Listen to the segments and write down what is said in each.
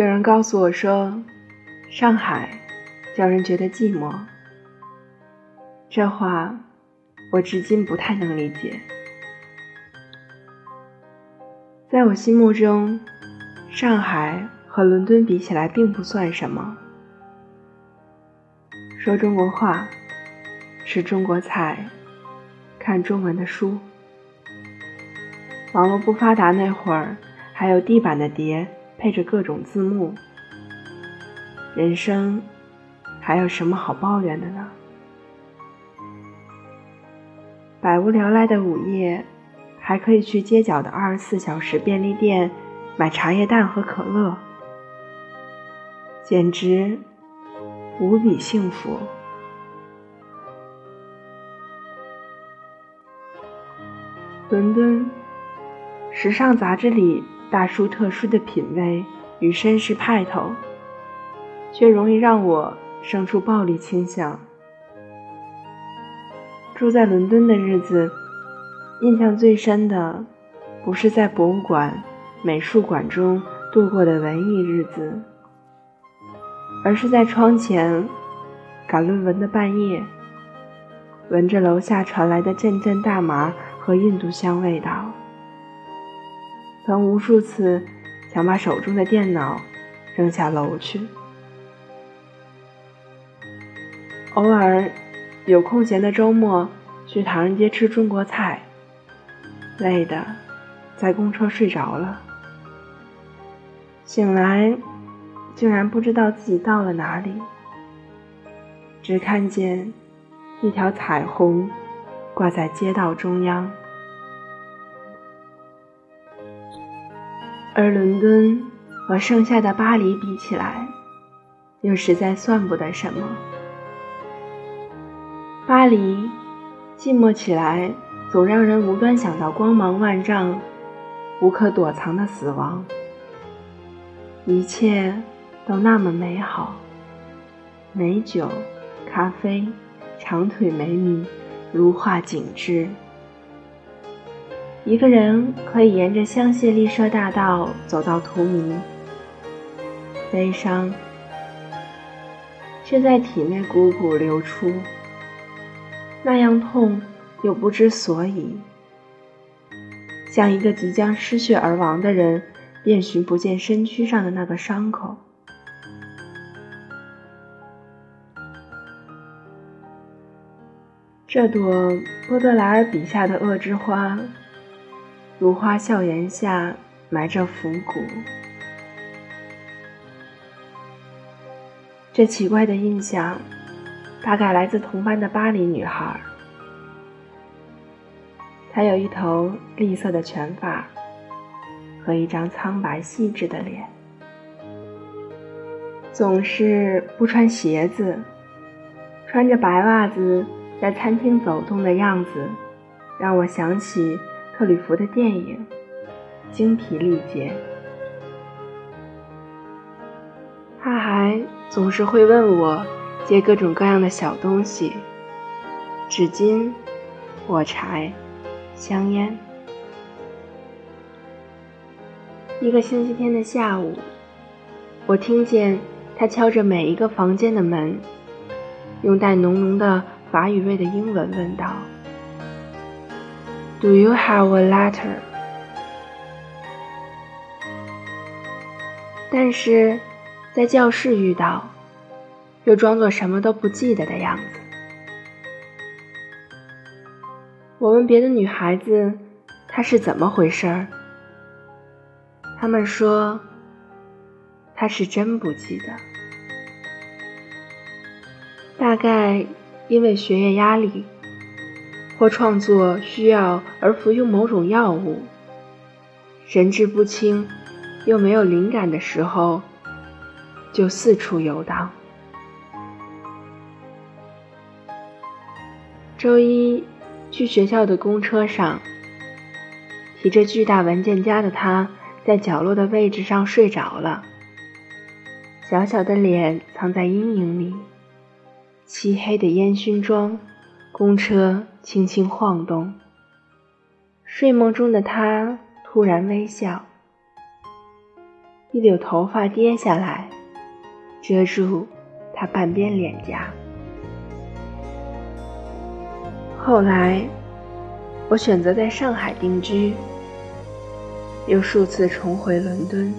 有人告诉我说，上海叫人觉得寂寞。这话我至今不太能理解。在我心目中，上海和伦敦比起来并不算什么。说中国话，吃中国菜，看中文的书。网络不发达那会儿，还有地板的碟。配着各种字幕，人生还有什么好抱怨的呢？百无聊赖的午夜，还可以去街角的二十四小时便利店买茶叶蛋和可乐，简直无比幸福。伦敦时尚杂志里。大叔特殊的品味与绅士派头，却容易让我生出暴力倾向。住在伦敦的日子，印象最深的，不是在博物馆、美术馆中度过的文艺日子，而是在窗前赶论文的半夜，闻着楼下传来的阵阵大麻和印度香味道。曾无数次想把手中的电脑扔下楼去。偶尔有空闲的周末去唐人街吃中国菜，累的在公车睡着了，醒来竟然不知道自己到了哪里，只看见一条彩虹挂在街道中央。而伦敦和剩下的巴黎比起来，又实在算不得什么。巴黎寂寞起来，总让人无端想到光芒万丈、无可躲藏的死亡。一切都那么美好，美酒、咖啡、长腿美女、如画景致。一个人可以沿着香榭丽舍大道走到荼蘼，悲伤却在体内汩汩流出，那样痛又不知所以，像一个即将失血而亡的人，遍寻不见身躯上的那个伤口。这朵波德莱尔笔下的恶之花。如花笑颜下埋着伏骨，这奇怪的印象大概来自同班的巴黎女孩。她有一头栗色的卷发和一张苍白细致的脸，总是不穿鞋子，穿着白袜子在餐厅走动的样子，让我想起。克里夫的电影，精疲力竭。他还总是会问我借各种各样的小东西：纸巾、火柴、香烟。一个星期天的下午，我听见他敲着每一个房间的门，用带浓浓的法语味的英文问道。Do you have a letter？但是，在教室遇到，又装作什么都不记得的样子。我问别的女孩子，她是怎么回事儿？她们说，她是真不记得，大概因为学业压力。或创作需要而服用某种药物，神志不清，又没有灵感的时候，就四处游荡。周一，去学校的公车上，提着巨大文件夹的他，在角落的位置上睡着了，小小的脸藏在阴影里，漆黑的烟熏妆。公车轻轻晃动，睡梦中的他突然微笑，一绺头发跌下来，遮住他半边脸颊。后来，我选择在上海定居，又数次重回伦敦，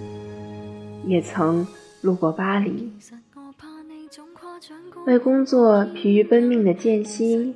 也曾路过巴黎。为工作疲于奔命的间隙。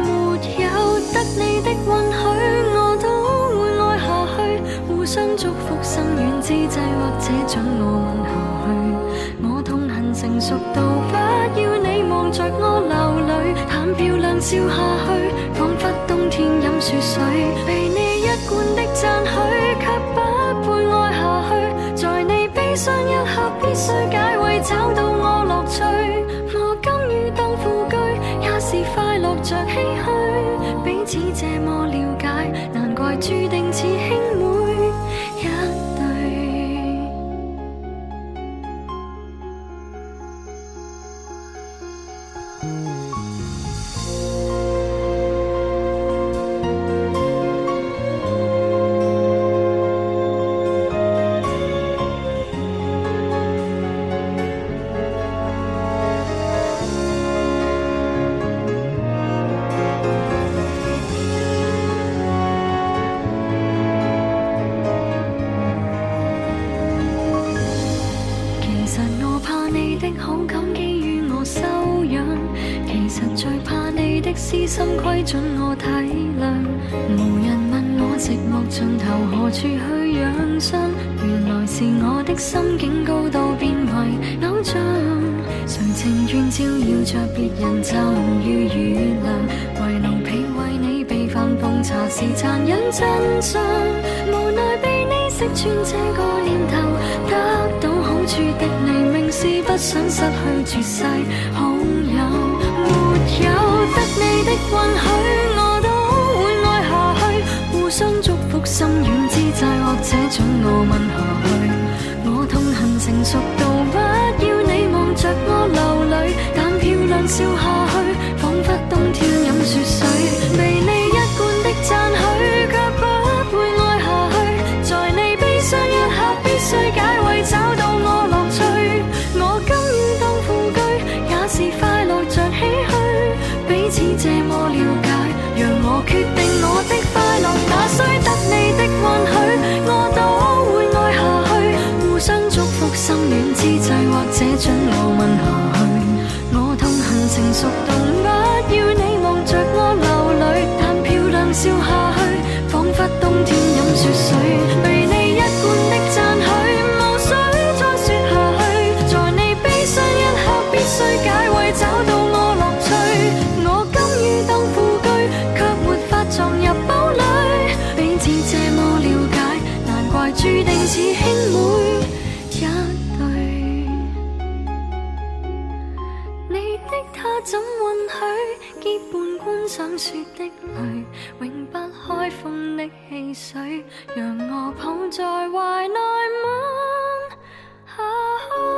没有得你的允许，我都会爱下去。互相祝福，心软之际，或者准我问候去。我痛恨成熟到不要你望着我流泪，但漂亮笑下去，仿佛冬天饮雪水。被你一贯的赞许，却不配爱下去。在你悲伤一刻，必须解围找到我乐趣。快乐着唏嘘，彼此这么了解，难怪注定似轻。私心規準我體諒，無人問我寂寞盡頭何處去養傷。原來是我的心境高度變為偶像，誰情願照耀着別人就如月亮？為奴婢為你備飯奉茶是殘忍真相，無奈被你識穿這個念頭，得到好處的你，明是不想失去絕世好友，没有。你的允许，我都会爱下去。互相祝福，心软之际，或者准我问下去。我痛恨成熟到不要你望着我流泪，但漂亮笑下。could 似兄妹一对，你的他怎允许结伴观赏雪的泪，永不开封的汽水，让我抱在怀内去。